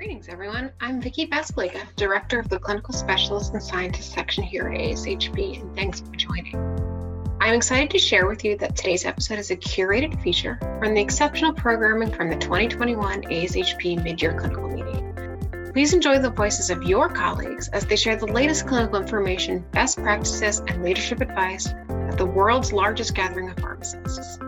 Greetings, everyone. I'm Vicki Basalyga, Director of the Clinical Specialist and Scientist section here at ASHP, and thanks for joining. I'm excited to share with you that today's episode is a curated feature from the exceptional programming from the 2021 ASHP Midyear Clinical Meeting. Please enjoy the voices of your colleagues as they share the latest clinical information, best practices, and leadership advice at the world's largest gathering of pharmacists.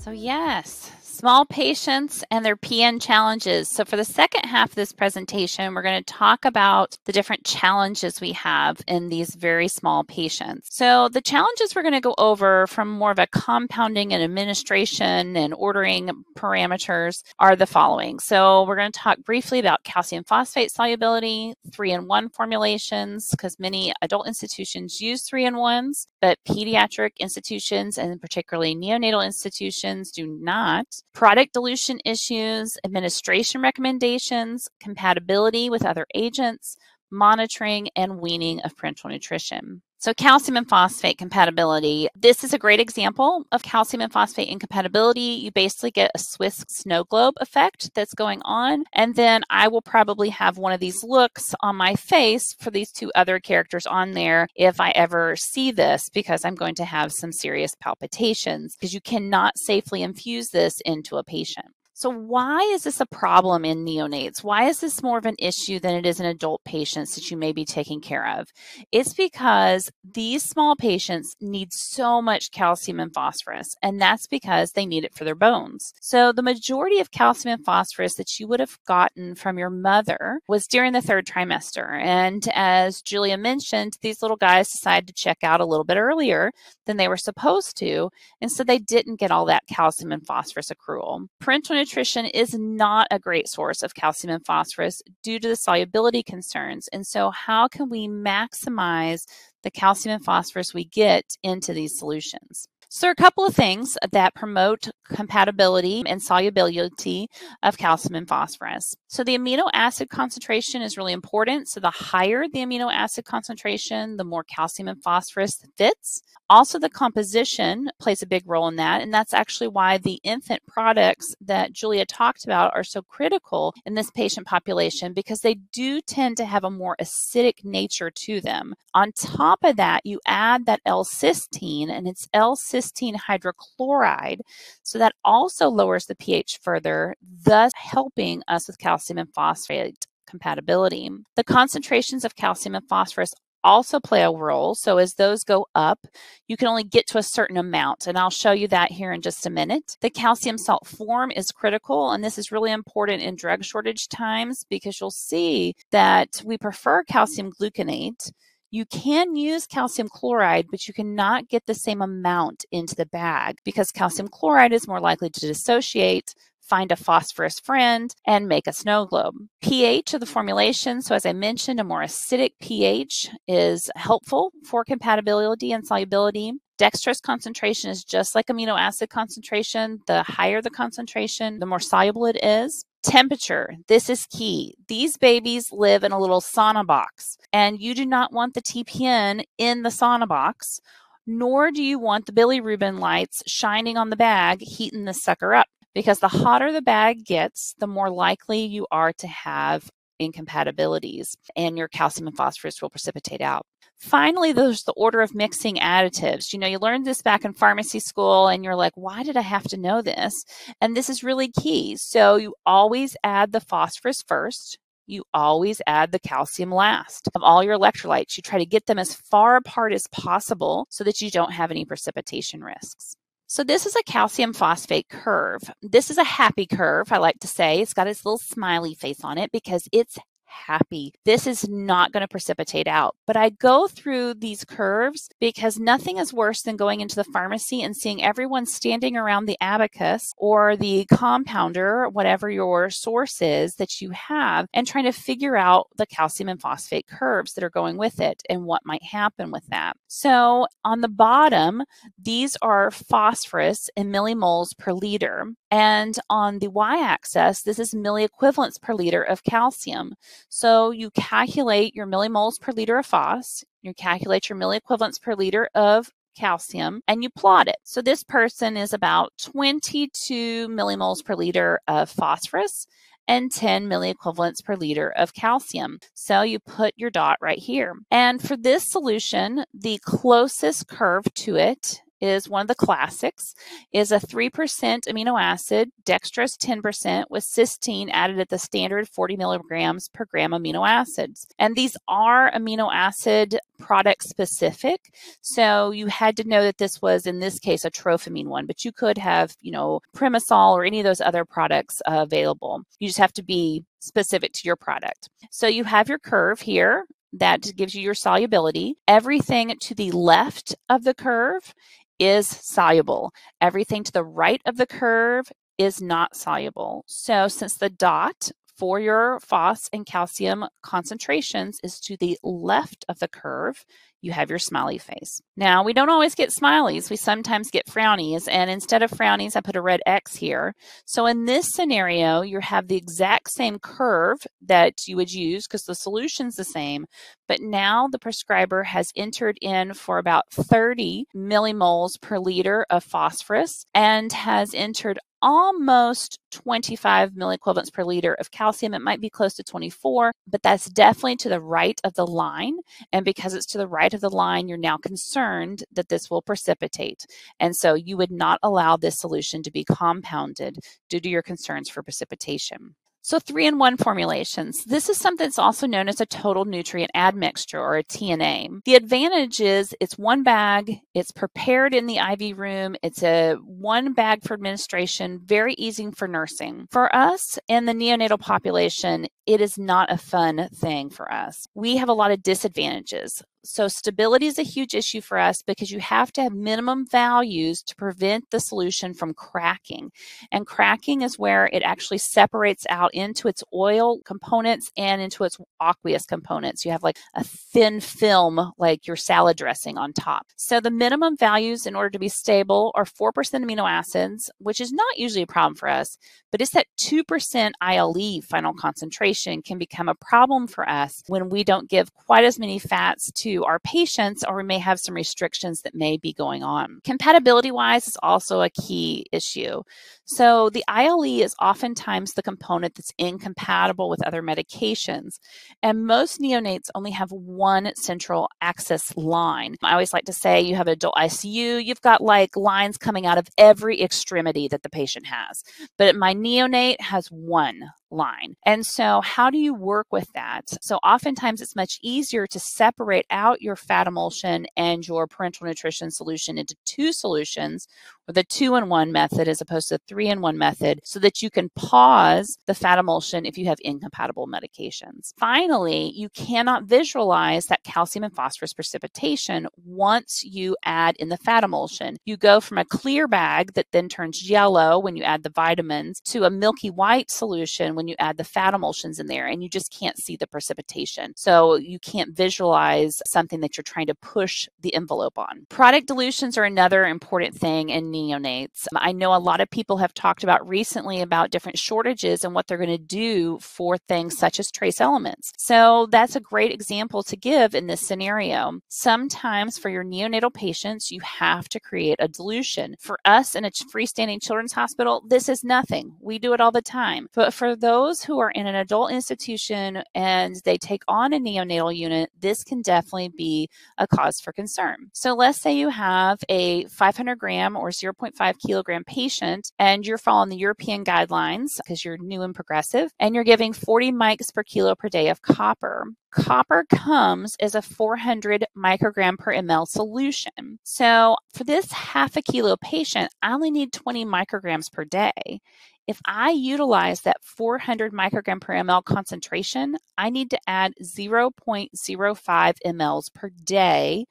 So, yes, small patients and their PN challenges. So, for the second half of this presentation, we're going to talk about the different challenges we have in these very small patients. So, the challenges we're going to go over from more of a compounding and administration and ordering parameters are the following. So, we're going to talk briefly about calcium phosphate solubility, three in one formulations, because many adult institutions use three in ones, but pediatric institutions and particularly neonatal institutions do not product dilution issues, administration recommendations, compatibility with other agents, monitoring, and weaning of parental nutrition. So, calcium and phosphate compatibility. This is a great example of calcium and phosphate incompatibility. You basically get a Swiss snow globe effect that's going on. And then I will probably have one of these looks on my face for these two other characters on there if I ever see this, because I'm going to have some serious palpitations because you cannot safely infuse this into a patient. So, why is this a problem in neonates? Why is this more of an issue than it is in adult patients that you may be taking care of? It's because these small patients need so much calcium and phosphorus, and that's because they need it for their bones. So, the majority of calcium and phosphorus that you would have gotten from your mother was during the third trimester. And as Julia mentioned, these little guys decided to check out a little bit earlier than they were supposed to, and so they didn't get all that calcium and phosphorus accrual. Parenteral nutrition is not a great source of calcium and phosphorus due to the solubility concerns. And so, how can we maximize the calcium and phosphorus we get into these solutions? So, there are a couple of things that promote compatibility and solubility of calcium and phosphorus. So, the amino acid concentration is really important. So, the higher the amino acid concentration, the more calcium and phosphorus fits. Also, the composition plays a big role in that. And that's actually why the infant products that Julia talked about are so critical in this patient population because they do tend to have a more acidic nature to them. On top of that, you add that L cysteine, and it's L cysteine cysteine hydrochloride. So that also lowers the pH further, thus helping us with calcium and phosphate compatibility. The concentrations of calcium and phosphorus also play a role. So as those go up, you can only get to a certain amount. And I'll show you that here in just a minute. The calcium salt form is critical. And this is really important in drug shortage times because you'll see that we prefer calcium gluconate you can use calcium chloride, but you cannot get the same amount into the bag because calcium chloride is more likely to dissociate find a phosphorus friend, and make a snow globe. pH of the formulation. So, as I mentioned, a more acidic pH is helpful for compatibility and solubility. Dextrose concentration is just like amino acid concentration. The higher the concentration, the more soluble it is. Temperature, this is key. These babies live in a little sauna box, and you do not want the TPN in the sauna box, nor do you want the bilirubin lights shining on the bag, heating the sucker up. Because the hotter the bag gets, the more likely you are to have incompatibilities, and your calcium and phosphorus will precipitate out. Finally, there's the order of mixing additives. You know, you learned this back in pharmacy school and you're like, why did I have to know this? And this is really key. So you always add the phosphorus first. You always add the calcium last of all your electrolytes. You try to get them as far apart as possible so that you don't have any precipitation risks. So this is a calcium phosphate curve. This is a happy curve, I like to say. It's got its little smiley face on it because it's happy. This is not going to precipitate out. But I go through these curves because nothing is worse than going into the pharmacy and seeing everyone standing around the abacus or the compounder, whatever your source is that you have, and trying to figure out the calcium and phosphate curves that are going with it and what might happen with that. So on the bottom, these are phosphorus in millimoles per liter. And on the y axis, this is milliequivalents per liter of calcium. So you calculate your millimoles per liter of phos, you calculate your milliequivalents per liter of calcium and you plot it. So this person is about 22 millimoles per liter of phosphorus and 10 milliequivalents per liter of calcium. So you put your dot right here. And for this solution, the closest curve to it is one of the classics is a 3% amino acid dextrose 10% with cysteine added at the standard 40 milligrams per gram amino acids. And these are amino acid product specific so you had to know that this was in this case a TrophAmine one but you could have you know Premasol or any of those other products uh, available. You just have to be specific to your product. So you have your curve here that gives you your solubility. Everything to the left of the curve is soluble. Everything to the right of the curve is not soluble. So since the dot for your phos and calcium concentrations is to the left of the curve, you have your smiley face. Now, we don't always get smileys. We sometimes get frownies. And instead of frownies, I put a red X here. So in this scenario, you have the exact same curve that you would use because the solution's the same. But now the prescriber has entered in for about 30 millimoles per liter of phosphorus and has entered almost 25 milliequivalents per liter of calcium. It might be close to 24, but that's definitely to the right of the line. And because it's to the right of the line, you're now concerned that this will precipitate. And so you would not allow this solution to be compounded due to your concerns for precipitation. So, three in one formulations. This is something that's also known as a total nutrient admixture or a TNA. The advantage is it's one bag, it's prepared in the IV room, it's a one bag for administration, very easy for nursing. For us in the neonatal population, it is not a fun thing for us. We have a lot of disadvantages. So, stability is a huge issue for us because you have to have minimum values to prevent the solution from cracking. And cracking is where it actually separates out into its oil components and into its aqueous components. You have like a thin film, like your salad dressing on top. So, the minimum values in order to be stable are 4% amino acids, which is not usually a problem for us, but it's that 2% ILE final concentration can become a problem for us when we don't give quite as many fats to our patients, or we may have some restrictions that may be going on. Compatibility wise is also a key issue. So, the ILE is oftentimes the component that's incompatible with other medications. And most neonates only have one central access line. I always like to say you have adult ICU, you've got like lines coming out of every extremity that the patient has. But my neonate has one line. And so, how do you work with that? So, oftentimes it's much easier to separate out your fat emulsion and your parental nutrition solution into two solutions with the two in one method as opposed to three in one method so that you can pause the fat emulsion if you have incompatible medications. Finally, you cannot visualize that calcium and phosphorus precipitation once you add in the fat emulsion. You go from a clear bag that then turns yellow when you add the vitamins to a milky white solution when you add the fat emulsions in there, and you just can't see the precipitation. So you can't visualize something that you're trying to push the envelope on. Product dilutions are another important thing in neonates. I know a lot of people have talked about recently about different shortages and what they're going to do for things such as trace elements. So that's a great example to give in this scenario. Sometimes for your neonatal patients, you have to create a dilution. For us in a freestanding children's hospital, this is nothing. We do it all the time. But for those who are in an adult institution and they take on a neonatal unit, this can definitely be a cause for concern. So let's say you have a 500 gram or 0.5 kilogram patient and you're following the European guidelines because you're new and progressive and you're giving 40 mics per kilo per day of copper. Copper comes as a 400 microgram per ml solution. So for this half a kilo patient, I only need 20 micrograms per day. If I utilize that 400 microgram per ml concentration, I need to add 0.05 mLs per day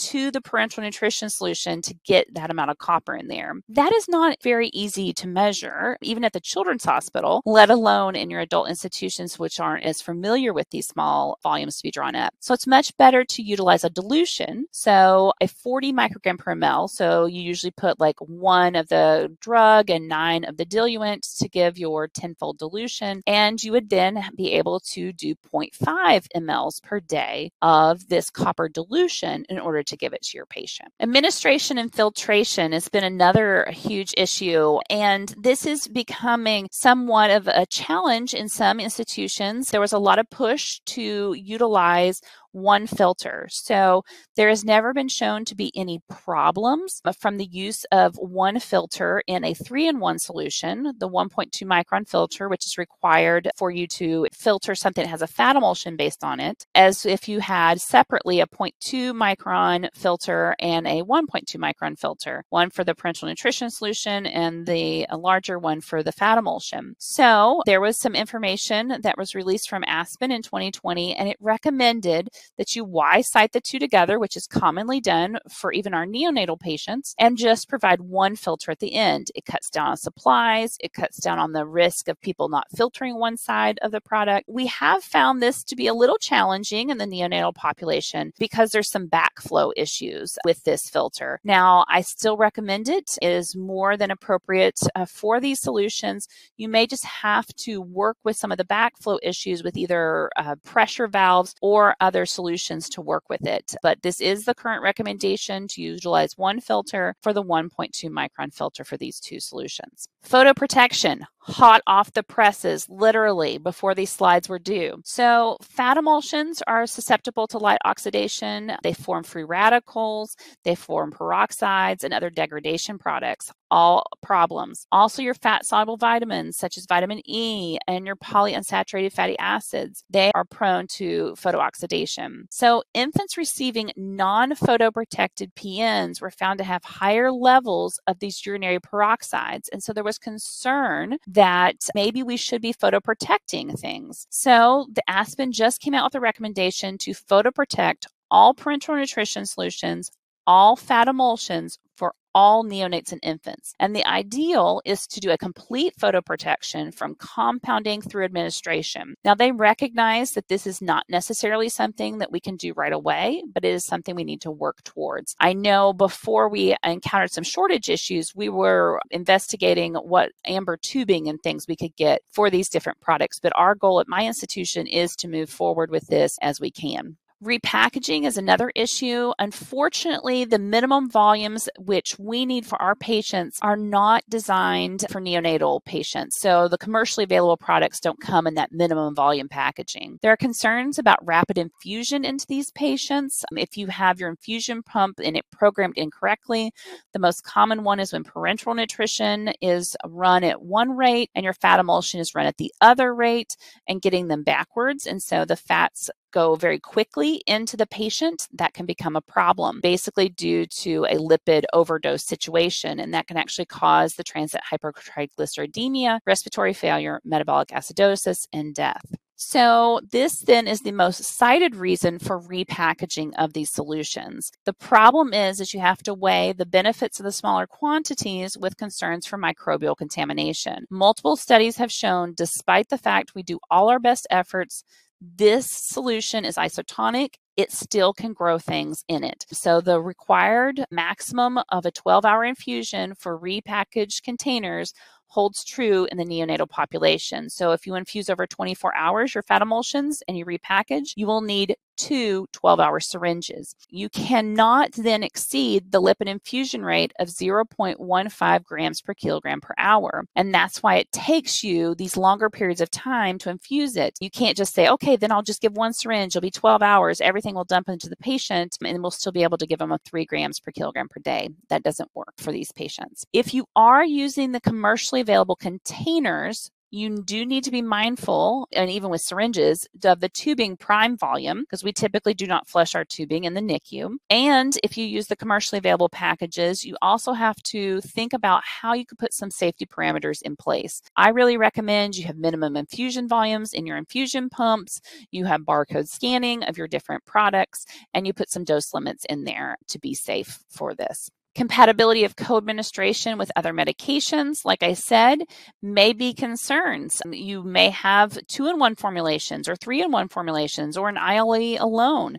to the parental nutrition solution to get that amount of copper in there. That is not very easy to measure, even at the children's hospital, let alone in your adult institutions, which aren't as familiar with these small volumes to be drawn up. So it's much better to utilize a dilution. So a 40 microgram per ml. So you usually put like one of the drug and nine of the diluent to give your tenfold dilution. And you would then be able to do 0.5 mLs per day of this copper dilution in order to give it to your patient. Administration and filtration has been another huge issue, and this is becoming somewhat of a challenge in some institutions. There was a lot of push to utilize one filter. So there has never been shown to be any problems from the use of one filter in a three in one solution, the 1.2 micron filter, which is required for you to filter something that has a fat emulsion based on it, as if you had separately a 0.2 micron filter and a 1.2 micron filter, one for the parental nutrition solution and the larger one for the fat emulsion. So there was some information that was released from Aspen in 2020, and it recommended that you Y site the two together, which is commonly done for even our neonatal patients, and just provide one filter at the end. It cuts down on supplies, it cuts down on the risk of people not filtering one side of the product. We have found this to be a little challenging in the neonatal population because there's some backflow issues with this filter. Now, I still recommend it. It is more than appropriate uh, for these solutions. You may just have to work with some of the backflow issues with either uh, pressure valves or other solutions to work with it. But this is the current recommendation to utilize one filter for the 1.2 micron filter for these two solutions. Photo protection, hot off the presses, literally before these slides were due. So, fat emulsions are susceptible to light oxidation. They form free radicals, they form peroxides and other degradation products all problems. Also, your fat soluble vitamins, such as vitamin E and your polyunsaturated fatty acids, they are prone to photooxidation. So, infants receiving non photoprotected PNs were found to have higher levels of these urinary peroxides. And so, there was concern that maybe we should be photoprotecting things. So, the Aspen just came out with a recommendation to photoprotect all parenteral nutrition solutions all fat emulsions for all neonates and infants. And the ideal is to do a complete photoprotection from compounding through administration. Now, they recognize that this is not necessarily something that we can do right away, but it is something we need to work towards. I know before we encountered some shortage issues, we were investigating what amber tubing and things we could get for these different products. But our goal at my institution is to move forward with this as we can. Repackaging is another issue. Unfortunately, the minimum volumes which we need for our patients are not designed for neonatal patients. So the commercially available products don't come in that minimum volume packaging. There are concerns about rapid infusion into these patients. Um, if you have your infusion pump and it programmed incorrectly, the most common one is when parenteral nutrition is run at one rate and your fat emulsion is run at the other rate and getting them backwards. And so the fats go very quickly into the patient, that can become a problem, basically due to a lipid overdose situation. And that can actually cause the transient hypertriglyceridemia, respiratory failure, metabolic acidosis, and death. So, this then is the most cited reason for repackaging of these solutions. The problem is, is you have to weigh the benefits of the smaller quantities with concerns for microbial contamination. Multiple studies have shown, despite the fact we do all our best efforts, this solution is isotonic. It still can grow things in it. So, the required maximum of a 12 hour infusion for repackaged containers holds true in the neonatal population. So if you infuse over 24 hours your fat emulsions and you repackage, you will need two 12 hour syringes. You cannot then exceed the lipid infusion rate of 0.15 grams per kilogram per hour. And that's why it takes you these longer periods of time to infuse it. You can't just say, okay, then I'll just give one syringe, it'll be 12 hours, everything will dump into the patient, and we'll still be able to give them a three grams per kilogram per day. That doesn't work for these patients. If you are using the commercially available containers you do need to be mindful, and even with syringes, of the tubing prime volume, because we typically do not flush our tubing in the NICU. And if you use the commercially available packages, you also have to think about how you could put some safety parameters in place. I really recommend you have minimum infusion volumes in your infusion pumps, you have barcode scanning of your different products, and you put some dose limits in there to be safe for this. Compatibility of co-administration with other medications, like I said, may be concerns. You may have two-in-one formulations or three-in-one formulations or an ILE alone.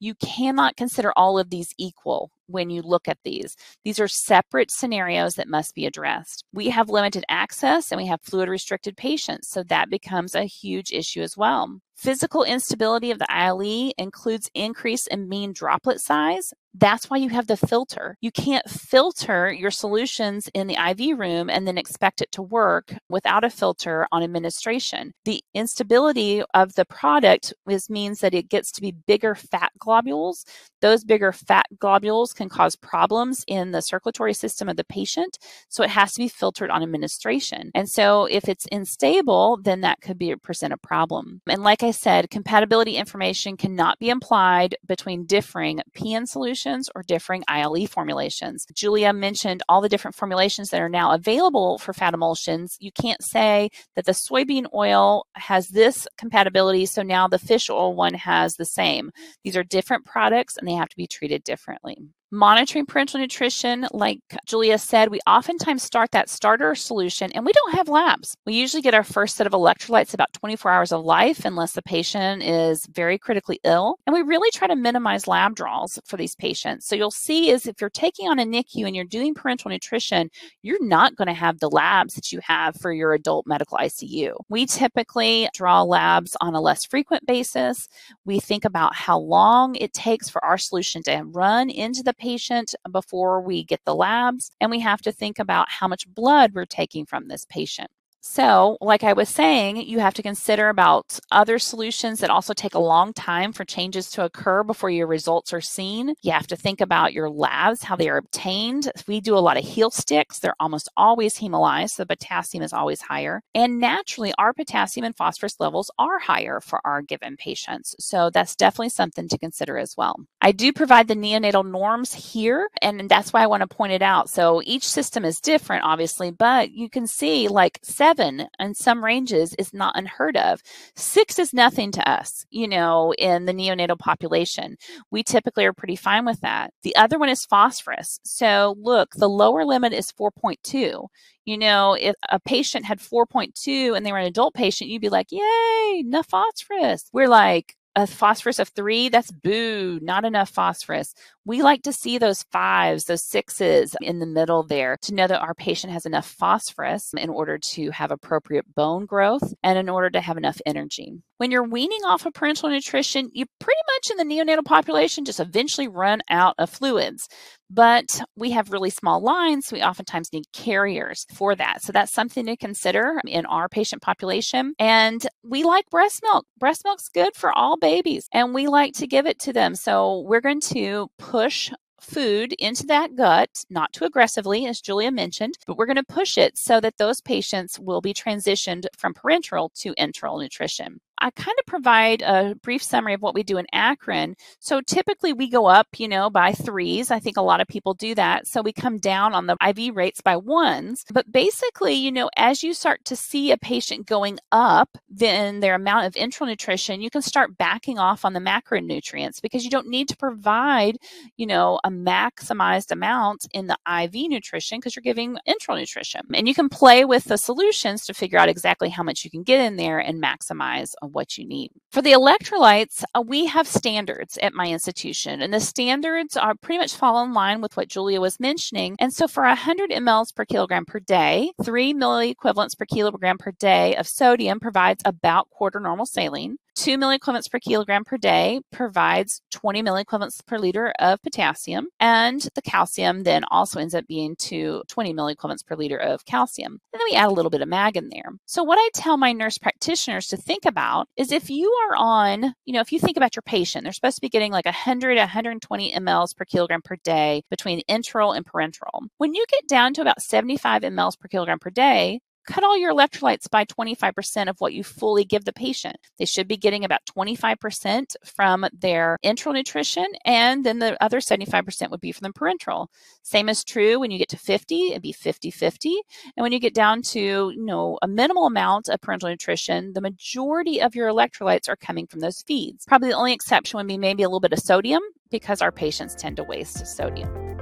You cannot consider all of these equal when you look at these. These are separate scenarios that must be addressed. We have limited access and we have fluid restricted patients, so that becomes a huge issue as well. Physical instability of the ILE includes increase in mean droplet size, That's why you have the filter. You can't filter your solutions in the IV room and then expect it to work without a filter on administration. The instability of the product is, means that it gets to be bigger fat globules. Those bigger fat globules can cause problems in the circulatory system of the patient. So it has to be filtered on administration. And so if it's unstable, then that could be present a problem. And like I said, compatibility information cannot be implied between differing PN solutions or differing ILE formulations. Julia mentioned all the different formulations that are now available for fat emulsions. You can't say that the soybean oil has this compatibility, so now the fish oil one has the same. These are different products and they have to be treated differently monitoring parental nutrition, like Julia said, we oftentimes start that starter solution and we don't have labs. We usually get our first set of electrolytes about 24 hours of life unless the patient is very critically ill. And we really try to minimize lab draws for these patients. So you'll see is if you're taking on a NICU and you're doing parental nutrition, you're not going to have the labs that you have for your adult medical ICU. We typically draw labs on a less frequent basis. We think about how long it takes for our solution to run into the patient before we get the labs, and we have to think about how much blood we're taking from this patient. So, like I was saying, you have to consider about other solutions that also take a long time for changes to occur before your results are seen. You have to think about your labs, how they are obtained. We do a lot of heel sticks. They're almost always hemolyzed, so potassium is always higher. And naturally, our potassium and phosphorus levels are higher for our given patients. So, that's definitely something to consider as well. I do provide the neonatal norms here, and that's why I want to point it out. So, each system is different, obviously, but you can see like seven seven in some ranges is not unheard of. Six is nothing to us, you know, in the neonatal population. We typically are pretty fine with that. The other one is phosphorus. So look, the lower limit is 4.2 you know, if a patient had 4.2 and they were an adult patient, you'd be like, yay, enough phosphorus. We're like, a phosphorus of three, that's boo, not enough phosphorus. We like to see those fives, those sixes in the middle there to know that our patient has enough phosphorus in order to have appropriate bone growth and in order to have enough energy. When you're weaning off of parental nutrition, you pretty much in the neonatal population just eventually run out of fluids. But we have really small lines, so we oftentimes need carriers for that. So that's something to consider in our patient population. And we like breast milk. Breast milk's good for all babies, and we like to give it to them. So we're going to push food into that gut, not too aggressively, as Julia mentioned, but we're going to push it so that those patients will be transitioned from parenteral to enteral nutrition. I kind of provide a brief summary of what we do in Akron. So typically we go up, you know, by threes. I think a lot of people do that. So we come down on the IV rates by ones. But basically, you know, as you start to see a patient going up, then their amount of enteral nutrition, you can start backing off on the macronutrients because you don't need to provide, you know, a maximized amount in the IV nutrition because you're giving enteral nutrition. And you can play with the solutions to figure out exactly how much you can get in there and maximize what you need. For the electrolytes, uh, we have standards at my institution, and the standards are pretty much fall in line with what Julia was mentioning. And so for 100 mLs per kilogram per day, three milliequivalents per kilogram per day of sodium provides about quarter normal saline. 2 milliequivalents per kilogram per day provides 20 milliequivalents per liter of potassium, and the calcium then also ends up being to 20 milliequivalents per liter of calcium. And then we add a little bit of mag in there. So, what I tell my nurse practitioners to think about is if you are on, you know, if you think about your patient, they're supposed to be getting like 100 120 mLs per kilogram per day between enteral and parenteral. When you get down to about 75 mLs per kilogram per day, cut all your electrolytes by 25% of what you fully give the patient. They should be getting about 25% from their enteral nutrition, and then the other 75% would be from the parenteral. Same is true when you get to 50, it'd be 50 50. And when you get down to, you know, a minimal amount of parenteral nutrition, the majority of your electrolytes are coming from those feeds. Probably the only exception would be maybe a little bit of sodium because our patients tend to waste sodium.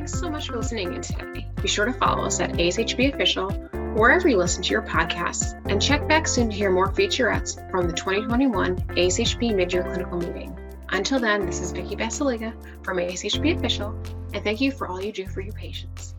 Thanks so much for listening in today. Be sure to follow us at ASHP Official wherever you listen to your podcasts and check back soon to hear more featurettes from the 2021 ASHP Midyear Clinical Meeting. Until then, this is Vicki Basalyga from ASHP Official, and thank you for all you do for your patients.